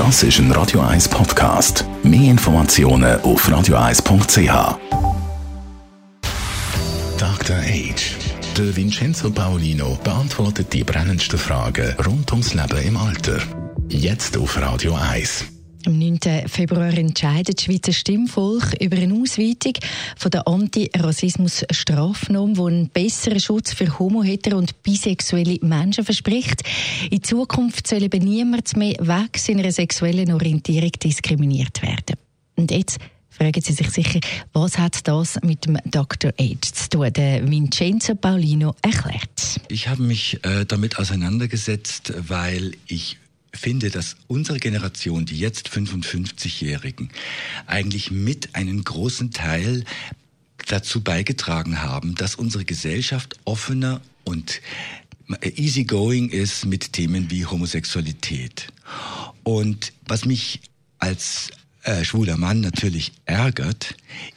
Das ist ein Radio 1 Podcast. Mehr Informationen auf radio1.ch. Dr. Age. Der Vincenzo Paolino beantwortet die brennendsten Fragen rund ums Leben im Alter. Jetzt auf Radio 1. Am 9. Februar entscheidet das Schweizer Stimmvolk über eine Ausweitung von der Anti-Rassismus-Strafnorm, die einen besseren Schutz für homo-, hetero- und bisexuelle Menschen verspricht. In Zukunft soll eben niemand mehr wegen seiner sexuellen Orientierung diskriminiert werden. Und jetzt fragen Sie sich sicher, was hat das mit dem Dr. Age zu tun? Der Vincenzo Paulino erklärt. Ich habe mich äh, damit auseinandergesetzt, weil ich finde, dass unsere Generation, die jetzt 55-Jährigen, eigentlich mit einen großen Teil dazu beigetragen haben, dass unsere Gesellschaft offener und easygoing ist mit Themen wie Homosexualität. Und was mich als äh, schwuler Mann natürlich ärgert,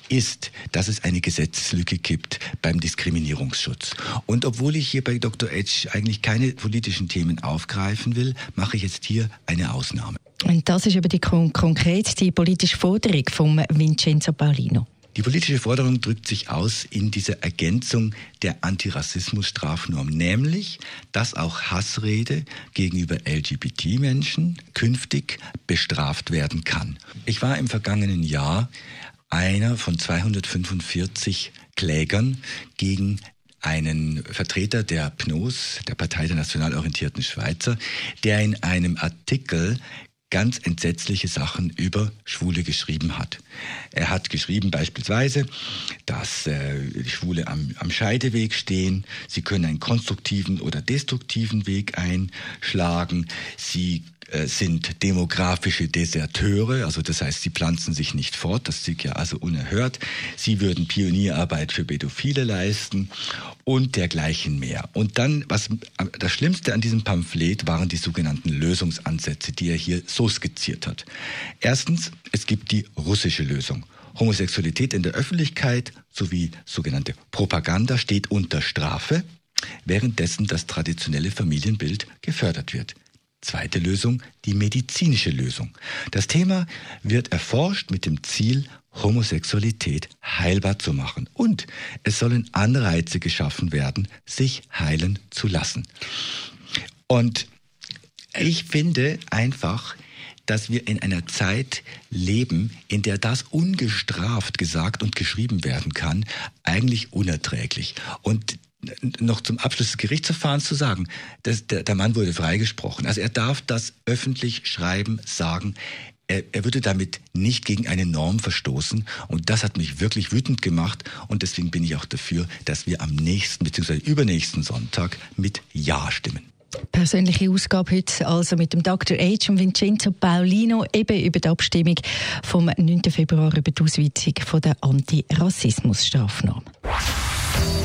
ist, dass es eine Gesetzeslücke gibt beim Diskriminierungsschutz. Und obwohl ich hier bei Dr. Edge eigentlich keine politischen Themen aufgreifen will, mache ich jetzt hier eine Ausnahme. Und das ist aber die konkret die politische Forderung von Vincenzo Paulino. Die politische Forderung drückt sich aus in dieser Ergänzung der Antirassismus-Strafnorm, nämlich, dass auch Hassrede gegenüber LGBT-Menschen künftig bestraft werden kann. Ich war im vergangenen Jahr einer von 245 Klägern gegen einen Vertreter der PNOS, der Partei der national orientierten Schweizer, der in einem Artikel ganz entsetzliche Sachen über Schwule geschrieben hat. Er hat geschrieben beispielsweise, dass äh, Schwule am, am Scheideweg stehen, sie können einen konstruktiven oder destruktiven Weg einschlagen, sie sind demografische Deserteure, also das heißt, sie pflanzen sich nicht fort, das ist ja also unerhört. Sie würden Pionierarbeit für Pädophile leisten und dergleichen mehr. Und dann, was das Schlimmste an diesem Pamphlet waren die sogenannten Lösungsansätze, die er hier so skizziert hat. Erstens, es gibt die russische Lösung. Homosexualität in der Öffentlichkeit sowie sogenannte Propaganda steht unter Strafe, währenddessen das traditionelle Familienbild gefördert wird. Zweite Lösung, die medizinische Lösung. Das Thema wird erforscht mit dem Ziel, Homosexualität heilbar zu machen. Und es sollen Anreize geschaffen werden, sich heilen zu lassen. Und ich finde einfach, dass wir in einer Zeit leben, in der das ungestraft gesagt und geschrieben werden kann, eigentlich unerträglich. Und noch zum Abschluss des Gerichtsverfahrens zu sagen, dass der, der Mann wurde freigesprochen. Also er darf das öffentlich schreiben, sagen. Er, er würde damit nicht gegen eine Norm verstoßen. Und das hat mich wirklich wütend gemacht. Und deswegen bin ich auch dafür, dass wir am nächsten bzw. übernächsten Sonntag mit Ja stimmen. Persönliche Ausgabe heute also mit dem Dr. H. und Vincenzo Paulino eben über die Abstimmung vom 9. Februar über die Ausweitung der Antirassismusstrafnorm.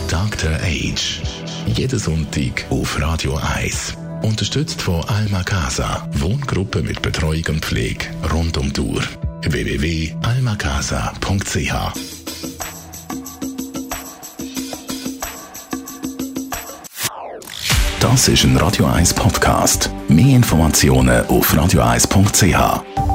Dr. Age. Jeden Sonntag auf Radio 1. Unterstützt von Alma Casa. Wohngruppe mit Betreuung und Pflege rund um die Uhr. www.almacasa.ch Das ist ein Radio 1 Podcast. Mehr Informationen auf radio1.ch.